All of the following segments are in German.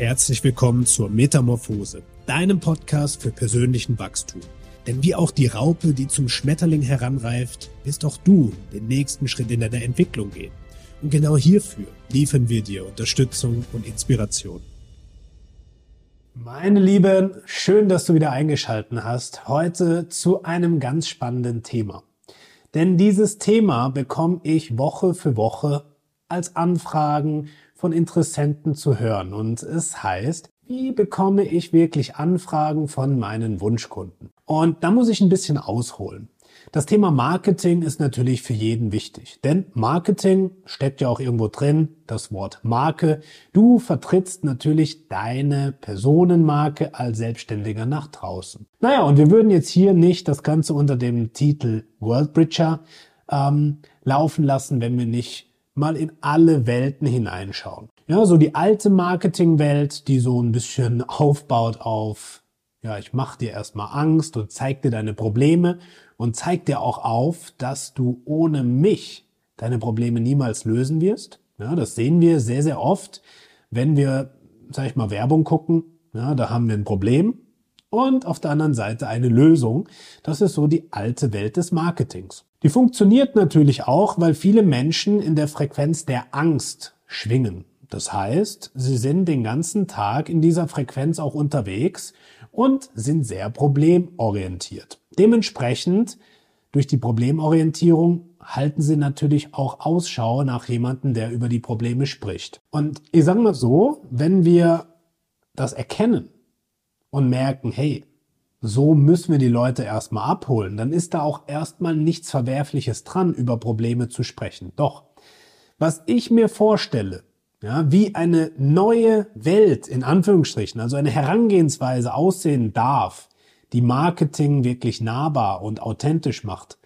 Herzlich willkommen zur Metamorphose, deinem Podcast für persönlichen Wachstum. Denn wie auch die Raupe, die zum Schmetterling heranreift, wirst auch du den nächsten Schritt in deiner Entwicklung gehen. Und genau hierfür liefern wir dir Unterstützung und Inspiration. Meine Lieben, schön, dass du wieder eingeschalten hast. Heute zu einem ganz spannenden Thema. Denn dieses Thema bekomme ich Woche für Woche als Anfragen von Interessenten zu hören. Und es heißt, wie bekomme ich wirklich Anfragen von meinen Wunschkunden? Und da muss ich ein bisschen ausholen. Das Thema Marketing ist natürlich für jeden wichtig, denn Marketing steckt ja auch irgendwo drin, das Wort Marke. Du vertrittst natürlich deine Personenmarke als Selbstständiger nach draußen. Naja, und wir würden jetzt hier nicht das Ganze unter dem Titel Worldbridger ähm, laufen lassen, wenn wir nicht mal in alle Welten hineinschauen. Ja, so die alte Marketingwelt, die so ein bisschen aufbaut auf, ja, ich mach dir erstmal Angst und zeig dir deine Probleme und zeig dir auch auf, dass du ohne mich deine Probleme niemals lösen wirst. Ja, das sehen wir sehr, sehr oft, wenn wir, sag ich mal, Werbung gucken. Ja, da haben wir ein Problem und auf der anderen Seite eine Lösung. Das ist so die alte Welt des Marketings. Die funktioniert natürlich auch, weil viele Menschen in der Frequenz der Angst schwingen. Das heißt, sie sind den ganzen Tag in dieser Frequenz auch unterwegs und sind sehr problemorientiert. Dementsprechend, durch die Problemorientierung halten sie natürlich auch Ausschau nach jemandem, der über die Probleme spricht. Und ich sage mal so, wenn wir das erkennen und merken, hey, so müssen wir die Leute erstmal abholen. Dann ist da auch erstmal nichts Verwerfliches dran, über Probleme zu sprechen. Doch, was ich mir vorstelle, ja, wie eine neue Welt in Anführungsstrichen, also eine Herangehensweise aussehen darf, die Marketing wirklich nahbar und authentisch macht,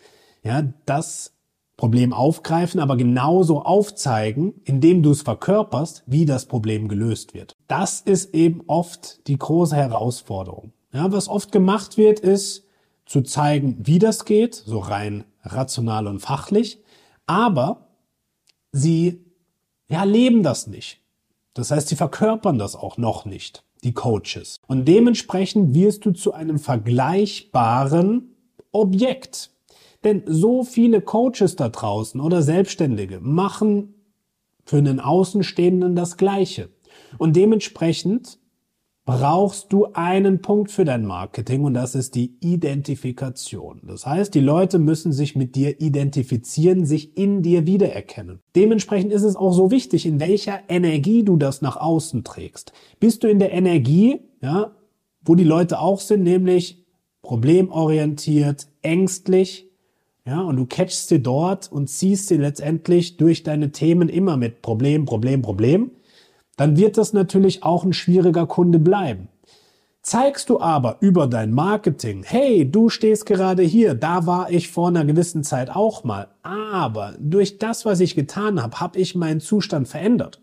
ja, das Problem aufgreifen, aber genauso aufzeigen, indem du es verkörperst, wie das Problem gelöst wird. Das ist eben oft die große Herausforderung. Ja, was oft gemacht wird, ist zu zeigen, wie das geht, so rein rational und fachlich, aber sie ja, leben das nicht. Das heißt, sie verkörpern das auch noch nicht, die Coaches. Und dementsprechend wirst du zu einem vergleichbaren Objekt. Denn so viele Coaches da draußen oder Selbstständige machen für einen Außenstehenden das Gleiche. Und dementsprechend brauchst du einen Punkt für dein Marketing und das ist die Identifikation. Das heißt, die Leute müssen sich mit dir identifizieren, sich in dir wiedererkennen. Dementsprechend ist es auch so wichtig, in welcher Energie du das nach außen trägst. Bist du in der Energie, ja, wo die Leute auch sind, nämlich problemorientiert, ängstlich, ja, und du catchst sie dort und ziehst sie letztendlich durch deine Themen immer mit Problem, Problem, Problem, dann wird das natürlich auch ein schwieriger Kunde bleiben. Zeigst du aber über dein Marketing, hey, du stehst gerade hier, da war ich vor einer gewissen Zeit auch mal, aber durch das, was ich getan habe, habe ich meinen Zustand verändert.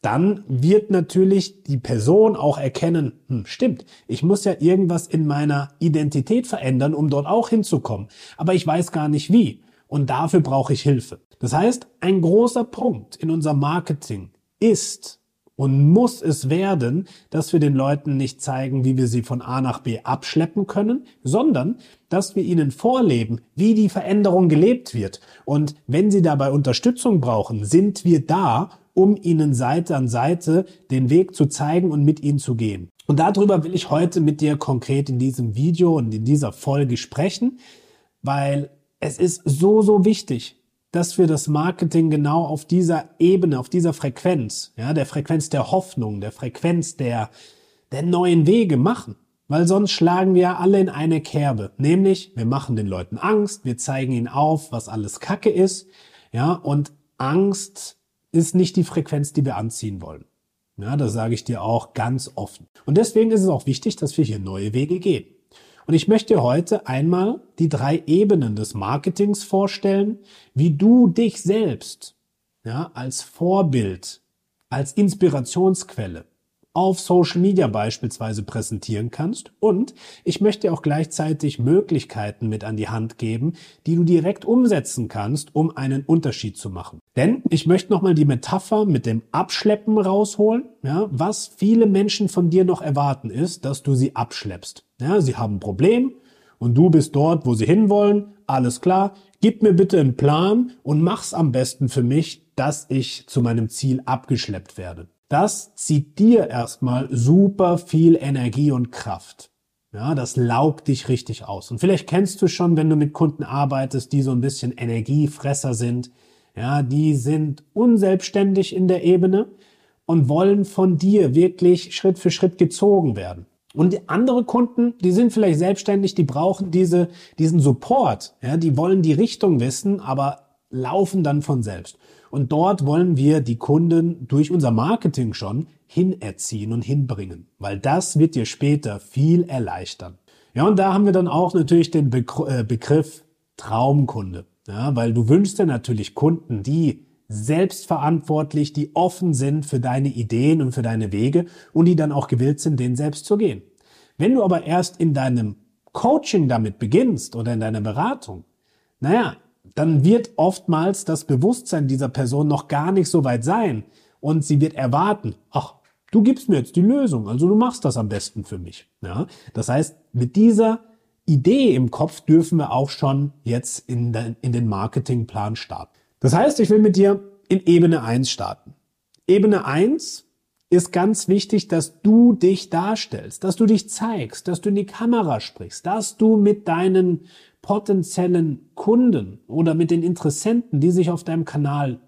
Dann wird natürlich die Person auch erkennen, hm, stimmt, ich muss ja irgendwas in meiner Identität verändern, um dort auch hinzukommen. Aber ich weiß gar nicht wie. Und dafür brauche ich Hilfe. Das heißt, ein großer Punkt in unserem Marketing ist, und muss es werden, dass wir den Leuten nicht zeigen, wie wir sie von A nach B abschleppen können, sondern dass wir ihnen vorleben, wie die Veränderung gelebt wird. Und wenn sie dabei Unterstützung brauchen, sind wir da, um ihnen Seite an Seite den Weg zu zeigen und mit ihnen zu gehen. Und darüber will ich heute mit dir konkret in diesem Video und in dieser Folge sprechen, weil es ist so, so wichtig, dass wir das Marketing genau auf dieser Ebene, auf dieser Frequenz, ja, der Frequenz der Hoffnung, der Frequenz der, der neuen Wege machen. Weil sonst schlagen wir alle in eine Kerbe. Nämlich, wir machen den Leuten Angst, wir zeigen ihnen auf, was alles Kacke ist, ja, und Angst ist nicht die Frequenz, die wir anziehen wollen. Ja, das sage ich dir auch ganz offen. Und deswegen ist es auch wichtig, dass wir hier neue Wege gehen. Und ich möchte heute einmal die drei Ebenen des Marketings vorstellen, wie du dich selbst ja, als Vorbild, als Inspirationsquelle auf Social Media beispielsweise präsentieren kannst. Und ich möchte dir auch gleichzeitig Möglichkeiten mit an die Hand geben, die du direkt umsetzen kannst, um einen Unterschied zu machen. Denn ich möchte nochmal die Metapher mit dem Abschleppen rausholen. Ja, was viele Menschen von dir noch erwarten ist, dass du sie abschleppst. Ja, sie haben ein Problem und du bist dort, wo sie hinwollen. Alles klar. Gib mir bitte einen Plan und mach's am besten für mich, dass ich zu meinem Ziel abgeschleppt werde das zieht dir erstmal super viel Energie und Kraft. Ja, das laugt dich richtig aus. Und vielleicht kennst du schon, wenn du mit Kunden arbeitest, die so ein bisschen Energiefresser sind. Ja, die sind unselbstständig in der Ebene und wollen von dir wirklich Schritt für Schritt gezogen werden. Und andere Kunden, die sind vielleicht selbstständig, die brauchen diese, diesen Support. Ja, die wollen die Richtung wissen, aber laufen dann von selbst. Und dort wollen wir die Kunden durch unser Marketing schon hinerziehen und hinbringen, weil das wird dir später viel erleichtern. Ja, und da haben wir dann auch natürlich den äh, Begriff Traumkunde. Ja, weil du wünschst dir natürlich Kunden, die selbstverantwortlich, die offen sind für deine Ideen und für deine Wege und die dann auch gewillt sind, den selbst zu gehen. Wenn du aber erst in deinem Coaching damit beginnst oder in deiner Beratung, naja, dann wird oftmals das Bewusstsein dieser Person noch gar nicht so weit sein und sie wird erwarten, ach, du gibst mir jetzt die Lösung, also du machst das am besten für mich. Ja? Das heißt, mit dieser Idee im Kopf dürfen wir auch schon jetzt in, den, in den Marketingplan starten. Das heißt, ich will mit dir in Ebene 1 starten. Ebene 1 ist ganz wichtig, dass du dich darstellst, dass du dich zeigst, dass du in die Kamera sprichst, dass du mit deinen potenziellen Kunden oder mit den Interessenten, die sich auf deinem Kanal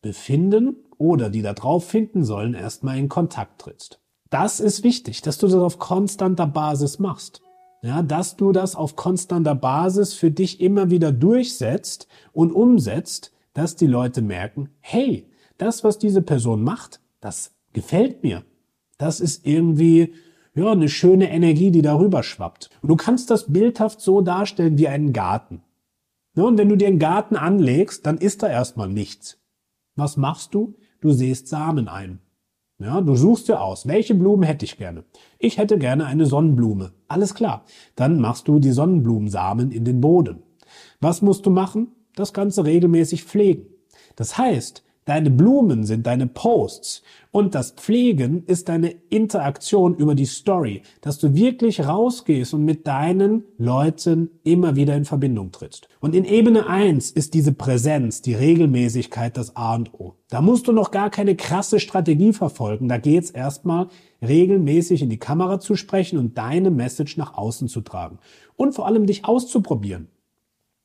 befinden oder die da drauf finden sollen, erstmal in Kontakt trittst. Das ist wichtig, dass du das auf konstanter Basis machst. Ja, dass du das auf konstanter Basis für dich immer wieder durchsetzt und umsetzt, dass die Leute merken, hey, das, was diese Person macht, das gefällt mir. Das ist irgendwie ja, eine schöne Energie, die darüber schwappt. Und du kannst das bildhaft so darstellen wie einen Garten. Ja, und wenn du dir einen Garten anlegst, dann ist da erstmal nichts. Was machst du? Du säst Samen ein. Ja, du suchst dir aus, welche Blumen hätte ich gerne? Ich hätte gerne eine Sonnenblume. Alles klar. Dann machst du die Sonnenblumensamen in den Boden. Was musst du machen? Das Ganze regelmäßig pflegen. Das heißt, Deine Blumen sind deine Posts und das Pflegen ist deine Interaktion über die Story, dass du wirklich rausgehst und mit deinen Leuten immer wieder in Verbindung trittst. Und in Ebene 1 ist diese Präsenz, die Regelmäßigkeit das A und O. Da musst du noch gar keine krasse Strategie verfolgen. Da geht's erstmal regelmäßig in die Kamera zu sprechen und deine Message nach außen zu tragen. Und vor allem dich auszuprobieren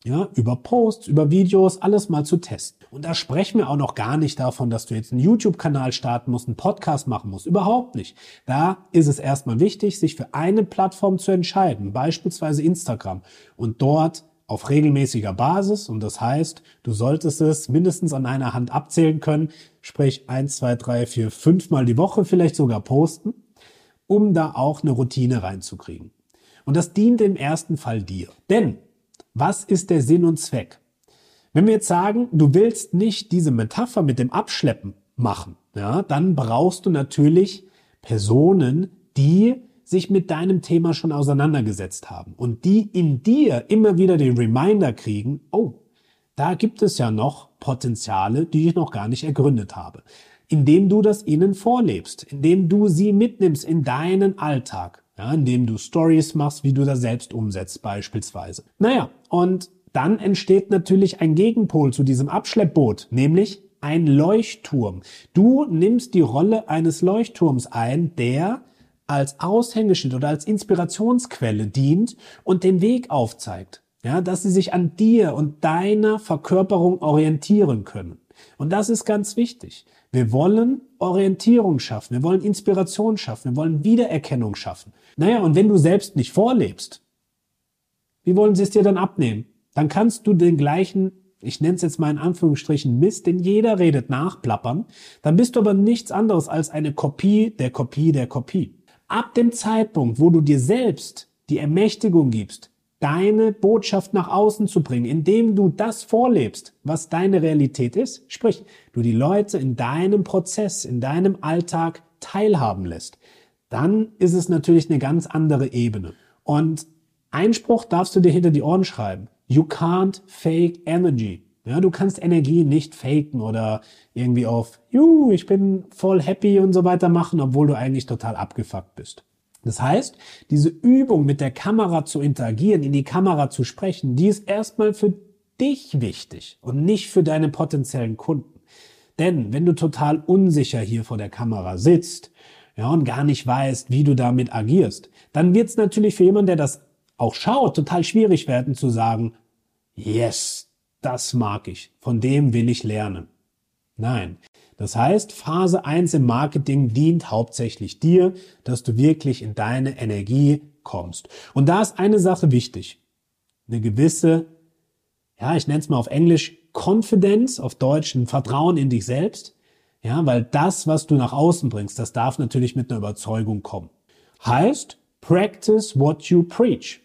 ja, über Posts, über Videos, alles mal zu testen. Und da sprechen wir auch noch gar nicht davon, dass du jetzt einen YouTube-Kanal starten musst, einen Podcast machen musst. Überhaupt nicht. Da ist es erstmal wichtig, sich für eine Plattform zu entscheiden, beispielsweise Instagram, und dort auf regelmäßiger Basis. Und das heißt, du solltest es mindestens an einer Hand abzählen können, sprich eins, zwei, drei, vier, fünf Mal die Woche vielleicht sogar posten, um da auch eine Routine reinzukriegen. Und das dient im ersten Fall dir. Denn was ist der Sinn und Zweck? Wenn wir jetzt sagen, du willst nicht diese Metapher mit dem Abschleppen machen, ja, dann brauchst du natürlich Personen, die sich mit deinem Thema schon auseinandergesetzt haben und die in dir immer wieder den Reminder kriegen, oh, da gibt es ja noch Potenziale, die ich noch gar nicht ergründet habe. Indem du das ihnen vorlebst, indem du sie mitnimmst in deinen Alltag ja, indem du Stories machst, wie du das selbst umsetzt beispielsweise. Naja, und dann entsteht natürlich ein Gegenpol zu diesem Abschleppboot, nämlich ein Leuchtturm. Du nimmst die Rolle eines Leuchtturms ein, der als Aushängeschild oder als Inspirationsquelle dient und den Weg aufzeigt. Ja, dass sie sich an dir und deiner Verkörperung orientieren können. Und das ist ganz wichtig. Wir wollen Orientierung schaffen, wir wollen Inspiration schaffen, wir wollen Wiedererkennung schaffen. Naja, und wenn du selbst nicht vorlebst, wie wollen sie es dir dann abnehmen? Dann kannst du den gleichen, ich nenne es jetzt mal in Anführungsstrichen Mist, den jeder redet, nachplappern. Dann bist du aber nichts anderes als eine Kopie der Kopie der Kopie. Ab dem Zeitpunkt, wo du dir selbst die Ermächtigung gibst, deine Botschaft nach außen zu bringen, indem du das vorlebst, was deine Realität ist. Sprich, du die Leute in deinem Prozess, in deinem Alltag teilhaben lässt, dann ist es natürlich eine ganz andere Ebene. Und Einspruch darfst du dir hinter die Ohren schreiben. You can't fake energy. Ja, du kannst Energie nicht faken oder irgendwie auf, juhu, ich bin voll happy und so weiter machen, obwohl du eigentlich total abgefuckt bist. Das heißt, diese Übung mit der Kamera zu interagieren, in die Kamera zu sprechen, die ist erstmal für dich wichtig und nicht für deine potenziellen Kunden. Denn wenn du total unsicher hier vor der Kamera sitzt, ja, und gar nicht weißt, wie du damit agierst, dann wird es natürlich für jemanden, der das auch schaut, total schwierig werden zu sagen, yes, das mag ich, von dem will ich lernen. Nein. Das heißt, Phase 1 im Marketing dient hauptsächlich dir, dass du wirklich in deine Energie kommst. Und da ist eine Sache wichtig. Eine gewisse, ja, ich nenne es mal auf Englisch Confidence, auf Deutsch ein Vertrauen in dich selbst. Ja, weil das, was du nach außen bringst, das darf natürlich mit einer Überzeugung kommen. Heißt, practice what you preach.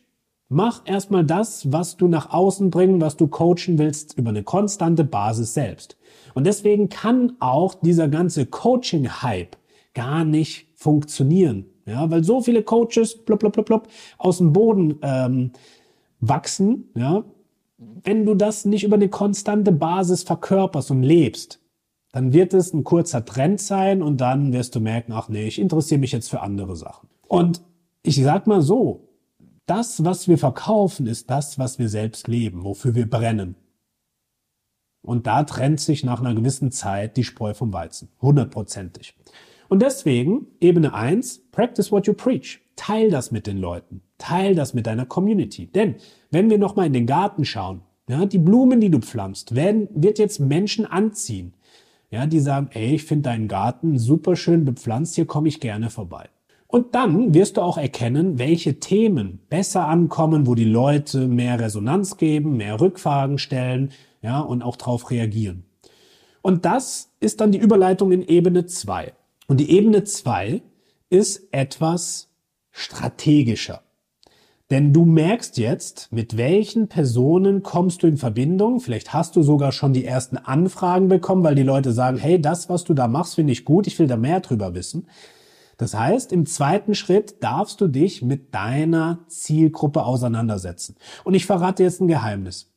Mach erstmal das, was du nach außen bringen, was du coachen willst, über eine konstante Basis selbst. Und deswegen kann auch dieser ganze Coaching-Hype gar nicht funktionieren. Ja, weil so viele Coaches plop, plop, plop, plop, aus dem Boden ähm, wachsen, ja, wenn du das nicht über eine konstante Basis verkörperst und lebst, dann wird es ein kurzer Trend sein und dann wirst du merken, ach nee, ich interessiere mich jetzt für andere Sachen. Und ich sag mal so, das, was wir verkaufen, ist das, was wir selbst leben, wofür wir brennen. Und da trennt sich nach einer gewissen Zeit die Spreu vom Weizen. Hundertprozentig. Und deswegen, Ebene eins: practice what you preach. Teil das mit den Leuten. Teil das mit deiner Community. Denn, wenn wir nochmal in den Garten schauen, ja, die Blumen, die du pflanzt, werden, wird jetzt Menschen anziehen. Ja, die sagen, ey, ich finde deinen Garten super schön bepflanzt, hier komme ich gerne vorbei. Und dann wirst du auch erkennen, welche Themen besser ankommen, wo die Leute mehr Resonanz geben, mehr Rückfragen stellen, ja, und auch darauf reagieren. Und das ist dann die Überleitung in Ebene 2. Und die Ebene 2 ist etwas strategischer. Denn du merkst jetzt, mit welchen Personen kommst du in Verbindung. Vielleicht hast du sogar schon die ersten Anfragen bekommen, weil die Leute sagen, hey, das, was du da machst, finde ich gut, ich will da mehr drüber wissen. Das heißt, im zweiten Schritt darfst du dich mit deiner Zielgruppe auseinandersetzen. Und ich verrate jetzt ein Geheimnis.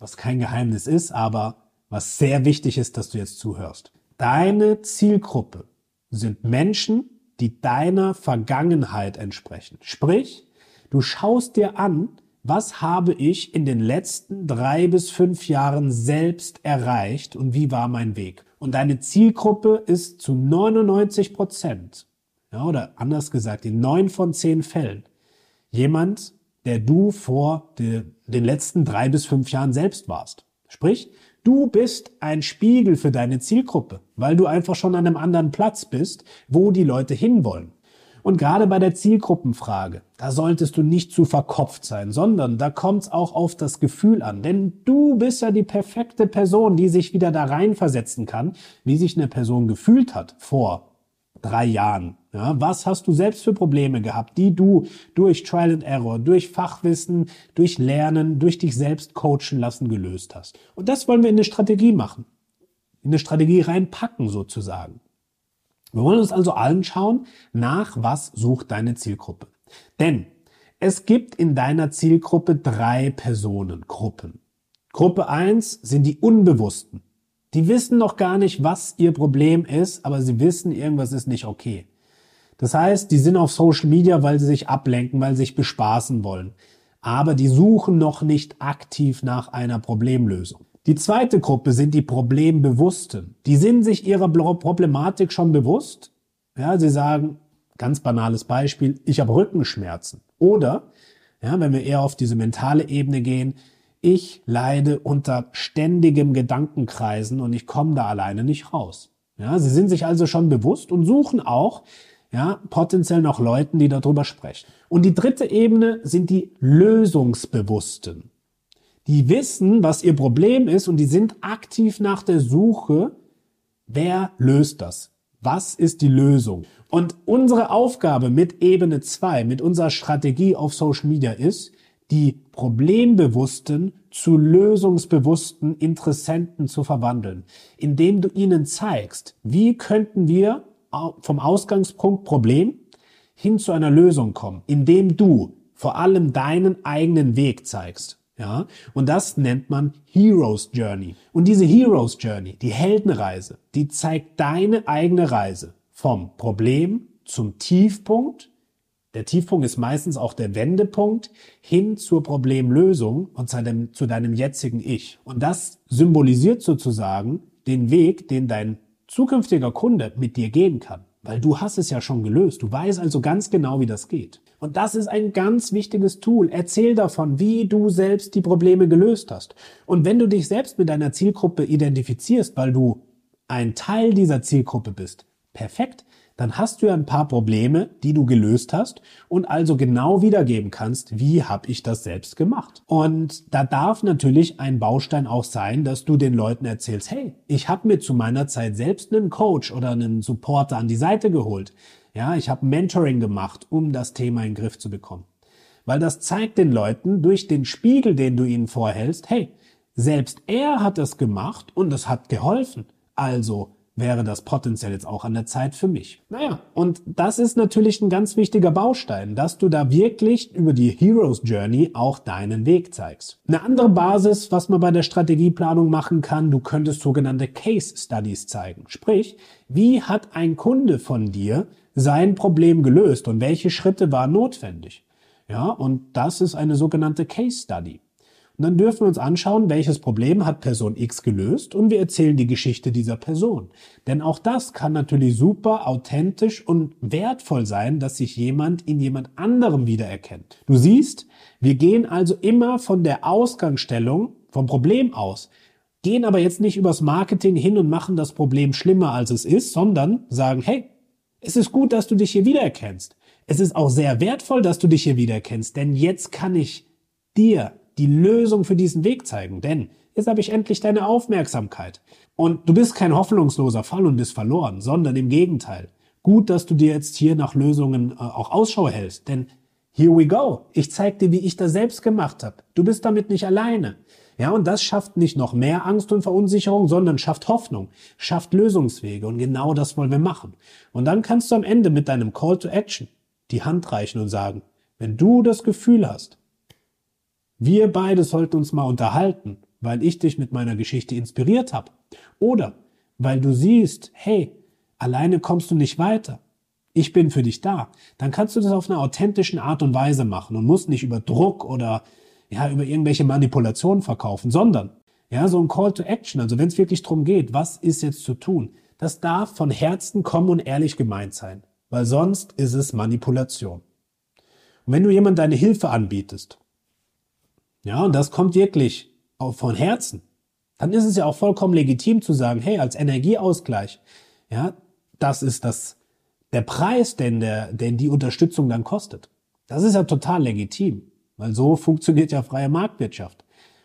Was kein Geheimnis ist, aber was sehr wichtig ist, dass du jetzt zuhörst. Deine Zielgruppe sind Menschen, die deiner Vergangenheit entsprechen. Sprich, du schaust dir an, was habe ich in den letzten drei bis fünf Jahren selbst erreicht und wie war mein Weg? Und deine Zielgruppe ist zu 99 Prozent ja, oder anders gesagt, in neun von zehn Fällen jemand, der du vor de, den letzten drei bis fünf Jahren selbst warst. Sprich, du bist ein Spiegel für deine Zielgruppe, weil du einfach schon an einem anderen Platz bist, wo die Leute hinwollen. Und gerade bei der Zielgruppenfrage, da solltest du nicht zu verkopft sein, sondern da kommt es auch auf das Gefühl an. Denn du bist ja die perfekte Person, die sich wieder da reinversetzen kann, wie sich eine Person gefühlt hat vor drei Jahren. Ja, was hast du selbst für Probleme gehabt, die du durch Trial and Error, durch Fachwissen, durch Lernen, durch dich selbst coachen lassen gelöst hast? Und das wollen wir in eine Strategie machen. In eine Strategie reinpacken sozusagen. Wir wollen uns also anschauen, nach was sucht deine Zielgruppe. Denn es gibt in deiner Zielgruppe drei Personengruppen. Gruppe eins sind die Unbewussten. Die wissen noch gar nicht, was ihr Problem ist, aber sie wissen, irgendwas ist nicht okay. Das heißt, die sind auf Social Media, weil sie sich ablenken, weil sie sich bespaßen wollen. Aber die suchen noch nicht aktiv nach einer Problemlösung. Die zweite Gruppe sind die Problembewussten. Die sind sich ihrer Problematik schon bewusst. Ja, sie sagen, ganz banales Beispiel, ich habe Rückenschmerzen. Oder, ja, wenn wir eher auf diese mentale Ebene gehen, ich leide unter ständigem Gedankenkreisen und ich komme da alleine nicht raus. Ja, sie sind sich also schon bewusst und suchen auch ja, potenziell noch Leuten, die darüber sprechen. Und die dritte Ebene sind die Lösungsbewussten. Die wissen, was ihr Problem ist und die sind aktiv nach der Suche, wer löst das? Was ist die Lösung? Und unsere Aufgabe mit Ebene 2, mit unserer Strategie auf Social Media ist, die problembewussten zu lösungsbewussten Interessenten zu verwandeln, indem du ihnen zeigst, wie könnten wir vom Ausgangspunkt Problem hin zu einer Lösung kommen, indem du vor allem deinen eigenen Weg zeigst. Ja, und das nennt man Hero's Journey. Und diese Hero's Journey, die Heldenreise, die zeigt deine eigene Reise vom Problem zum Tiefpunkt. Der Tiefpunkt ist meistens auch der Wendepunkt hin zur Problemlösung und zu deinem, zu deinem jetzigen Ich. Und das symbolisiert sozusagen den Weg, den dein zukünftiger Kunde mit dir gehen kann. Weil du hast es ja schon gelöst. Du weißt also ganz genau, wie das geht. Und das ist ein ganz wichtiges Tool. Erzähl davon, wie du selbst die Probleme gelöst hast. Und wenn du dich selbst mit deiner Zielgruppe identifizierst, weil du ein Teil dieser Zielgruppe bist, perfekt dann hast du ein paar Probleme, die du gelöst hast und also genau wiedergeben kannst, wie habe ich das selbst gemacht. Und da darf natürlich ein Baustein auch sein, dass du den Leuten erzählst, hey, ich habe mir zu meiner Zeit selbst einen Coach oder einen Supporter an die Seite geholt. Ja, ich habe Mentoring gemacht, um das Thema in den Griff zu bekommen. Weil das zeigt den Leuten durch den Spiegel, den du ihnen vorhältst, hey, selbst er hat das gemacht und es hat geholfen. Also wäre das potenziell jetzt auch an der Zeit für mich. Naja, und das ist natürlich ein ganz wichtiger Baustein, dass du da wirklich über die Heroes Journey auch deinen Weg zeigst. Eine andere Basis, was man bei der Strategieplanung machen kann, du könntest sogenannte Case Studies zeigen. Sprich, wie hat ein Kunde von dir sein Problem gelöst und welche Schritte waren notwendig? Ja, und das ist eine sogenannte Case Study. Und dann dürfen wir uns anschauen, welches Problem hat Person X gelöst und wir erzählen die Geschichte dieser Person. Denn auch das kann natürlich super authentisch und wertvoll sein, dass sich jemand in jemand anderem wiedererkennt. Du siehst, wir gehen also immer von der Ausgangsstellung, vom Problem aus, gehen aber jetzt nicht übers Marketing hin und machen das Problem schlimmer als es ist, sondern sagen, hey, es ist gut, dass du dich hier wiedererkennst. Es ist auch sehr wertvoll, dass du dich hier wiedererkennst, denn jetzt kann ich dir die Lösung für diesen Weg zeigen, denn jetzt habe ich endlich deine Aufmerksamkeit. Und du bist kein hoffnungsloser Fall und bist verloren, sondern im Gegenteil. Gut, dass du dir jetzt hier nach Lösungen äh, auch Ausschau hältst, denn here we go. Ich zeige dir, wie ich das selbst gemacht habe. Du bist damit nicht alleine. Ja, und das schafft nicht noch mehr Angst und Verunsicherung, sondern schafft Hoffnung, schafft Lösungswege und genau das wollen wir machen. Und dann kannst du am Ende mit deinem Call to Action die Hand reichen und sagen, wenn du das Gefühl hast, wir beide sollten uns mal unterhalten, weil ich dich mit meiner Geschichte inspiriert habe. Oder weil du siehst, hey, alleine kommst du nicht weiter. Ich bin für dich da. Dann kannst du das auf einer authentischen Art und Weise machen und musst nicht über Druck oder ja, über irgendwelche Manipulationen verkaufen, sondern ja, so ein Call to Action, also wenn es wirklich darum geht, was ist jetzt zu tun, das darf von Herzen kommen und ehrlich gemeint sein, weil sonst ist es Manipulation. Und wenn du jemand deine Hilfe anbietest ja, und das kommt wirklich auch von Herzen. Dann ist es ja auch vollkommen legitim zu sagen, hey, als Energieausgleich, ja, das ist das, der Preis, den, der, den die Unterstützung dann kostet. Das ist ja total legitim, weil so funktioniert ja freie Marktwirtschaft.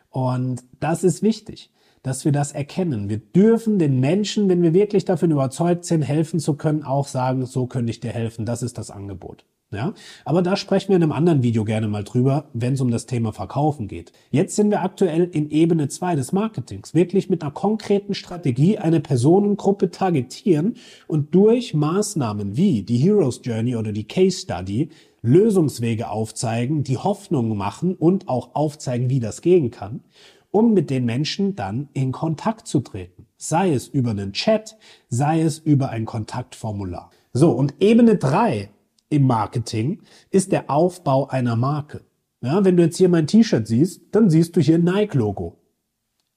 Und das ist wichtig, dass wir das erkennen. Wir dürfen den Menschen, wenn wir wirklich davon überzeugt sind, helfen zu können, auch sagen, so könnte ich dir helfen. Das ist das Angebot. Ja, aber da sprechen wir in einem anderen Video gerne mal drüber, wenn es um das Thema Verkaufen geht. Jetzt sind wir aktuell in Ebene 2 des Marketings, wirklich mit einer konkreten Strategie eine Personengruppe targetieren und durch Maßnahmen wie die Heroes Journey oder die Case Study Lösungswege aufzeigen, die Hoffnung machen und auch aufzeigen, wie das gehen kann, um mit den Menschen dann in Kontakt zu treten. Sei es über einen Chat, sei es über ein Kontaktformular. So, und Ebene 3 im Marketing ist der Aufbau einer Marke. Ja, wenn du jetzt hier mein T-Shirt siehst, dann siehst du hier ein Nike-Logo.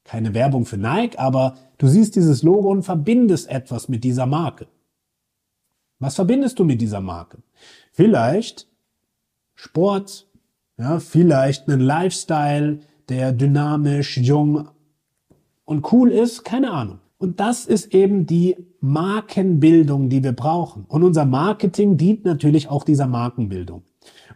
Keine Werbung für Nike, aber du siehst dieses Logo und verbindest etwas mit dieser Marke. Was verbindest du mit dieser Marke? Vielleicht Sport, ja, vielleicht einen Lifestyle, der dynamisch, jung und cool ist, keine Ahnung. Und das ist eben die Markenbildung, die wir brauchen. Und unser Marketing dient natürlich auch dieser Markenbildung.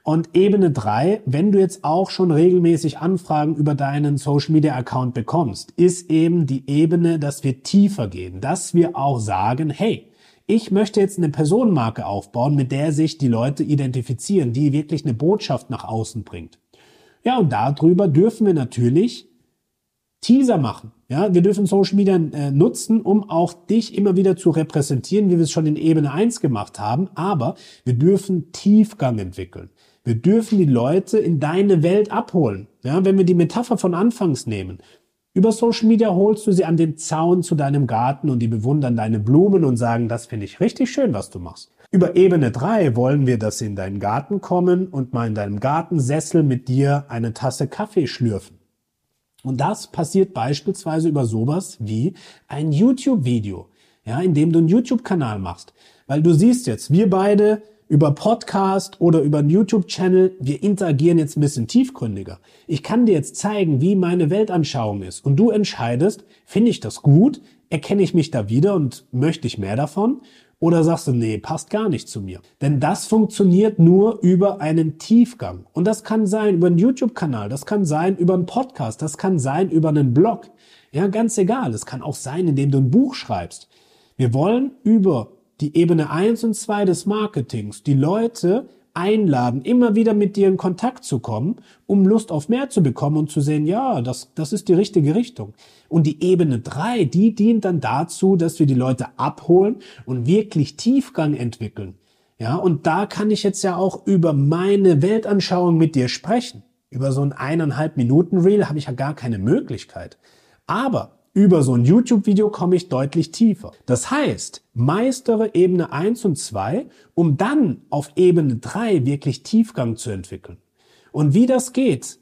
Und Ebene drei, wenn du jetzt auch schon regelmäßig Anfragen über deinen Social Media Account bekommst, ist eben die Ebene, dass wir tiefer gehen, dass wir auch sagen, hey, ich möchte jetzt eine Personenmarke aufbauen, mit der sich die Leute identifizieren, die wirklich eine Botschaft nach außen bringt. Ja, und darüber dürfen wir natürlich Teaser machen. Ja, wir dürfen Social Media äh, nutzen, um auch dich immer wieder zu repräsentieren, wie wir es schon in Ebene 1 gemacht haben. Aber wir dürfen Tiefgang entwickeln. Wir dürfen die Leute in deine Welt abholen. Ja, wenn wir die Metapher von Anfangs nehmen. Über Social Media holst du sie an den Zaun zu deinem Garten und die bewundern deine Blumen und sagen, das finde ich richtig schön, was du machst. Über Ebene 3 wollen wir, dass sie in deinen Garten kommen und mal in deinem Gartensessel mit dir eine Tasse Kaffee schlürfen. Und das passiert beispielsweise über sowas wie ein YouTube-Video, ja, in dem du einen YouTube-Kanal machst. Weil du siehst jetzt, wir beide über Podcast oder über einen YouTube-Channel, wir interagieren jetzt ein bisschen tiefgründiger. Ich kann dir jetzt zeigen, wie meine Weltanschauung ist. Und du entscheidest, finde ich das gut? Erkenne ich mich da wieder und möchte ich mehr davon? Oder sagst du, nee, passt gar nicht zu mir? Denn das funktioniert nur über einen Tiefgang. Und das kann sein über einen YouTube-Kanal, das kann sein über einen Podcast, das kann sein über einen Blog. Ja, ganz egal. Es kann auch sein, indem du ein Buch schreibst. Wir wollen über die Ebene 1 und 2 des Marketings die Leute einladen, immer wieder mit dir in Kontakt zu kommen, um Lust auf mehr zu bekommen und zu sehen, ja, das, das ist die richtige Richtung. Und die Ebene drei, die dient dann dazu, dass wir die Leute abholen und wirklich Tiefgang entwickeln. Ja, und da kann ich jetzt ja auch über meine Weltanschauung mit dir sprechen. Über so ein eineinhalb Minuten Reel habe ich ja gar keine Möglichkeit. Aber über so ein YouTube-Video komme ich deutlich tiefer. Das heißt, meistere Ebene 1 und 2, um dann auf Ebene 3 wirklich Tiefgang zu entwickeln. Und wie das geht,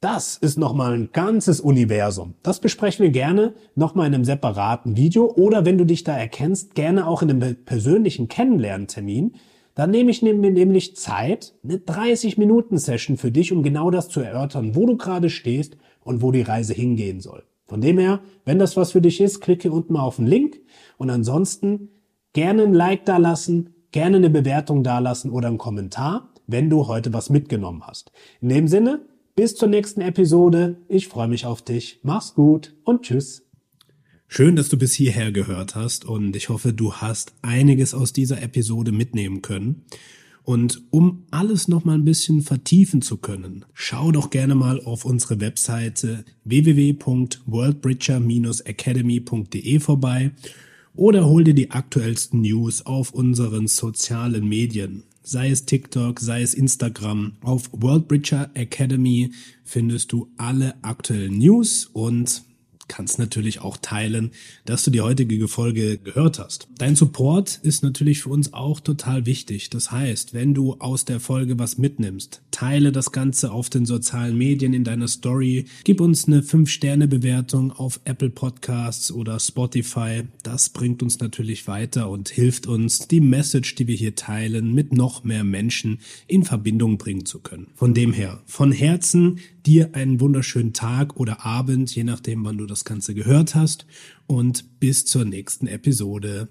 das ist nochmal ein ganzes Universum. Das besprechen wir gerne nochmal in einem separaten Video oder wenn du dich da erkennst, gerne auch in einem persönlichen Kennenlerntermin. Dann nehme ich mir nämlich Zeit, eine 30-Minuten-Session für dich, um genau das zu erörtern, wo du gerade stehst und wo die Reise hingehen soll. Von dem her, wenn das was für dich ist, klicke unten mal auf den Link und ansonsten gerne ein Like da lassen, gerne eine Bewertung da lassen oder einen Kommentar, wenn du heute was mitgenommen hast. In dem Sinne, bis zur nächsten Episode. Ich freue mich auf dich. Mach's gut und tschüss. Schön, dass du bis hierher gehört hast und ich hoffe, du hast einiges aus dieser Episode mitnehmen können. Und um alles noch mal ein bisschen vertiefen zu können, schau doch gerne mal auf unsere Webseite www.worldbridger-academy.de vorbei oder hol dir die aktuellsten News auf unseren sozialen Medien, sei es TikTok, sei es Instagram. Auf Worldbridger Academy findest du alle aktuellen News und kannst natürlich auch teilen, dass du die heutige Folge gehört hast. Dein Support ist natürlich für uns auch total wichtig. Das heißt, wenn du aus der Folge was mitnimmst, teile das Ganze auf den sozialen Medien in deiner Story, gib uns eine 5-Sterne-Bewertung auf Apple Podcasts oder Spotify. Das bringt uns natürlich weiter und hilft uns, die Message, die wir hier teilen, mit noch mehr Menschen in Verbindung bringen zu können. Von dem her, von Herzen dir einen wunderschönen Tag oder Abend, je nachdem, wann du das Ganze gehört hast. Und bis zur nächsten Episode.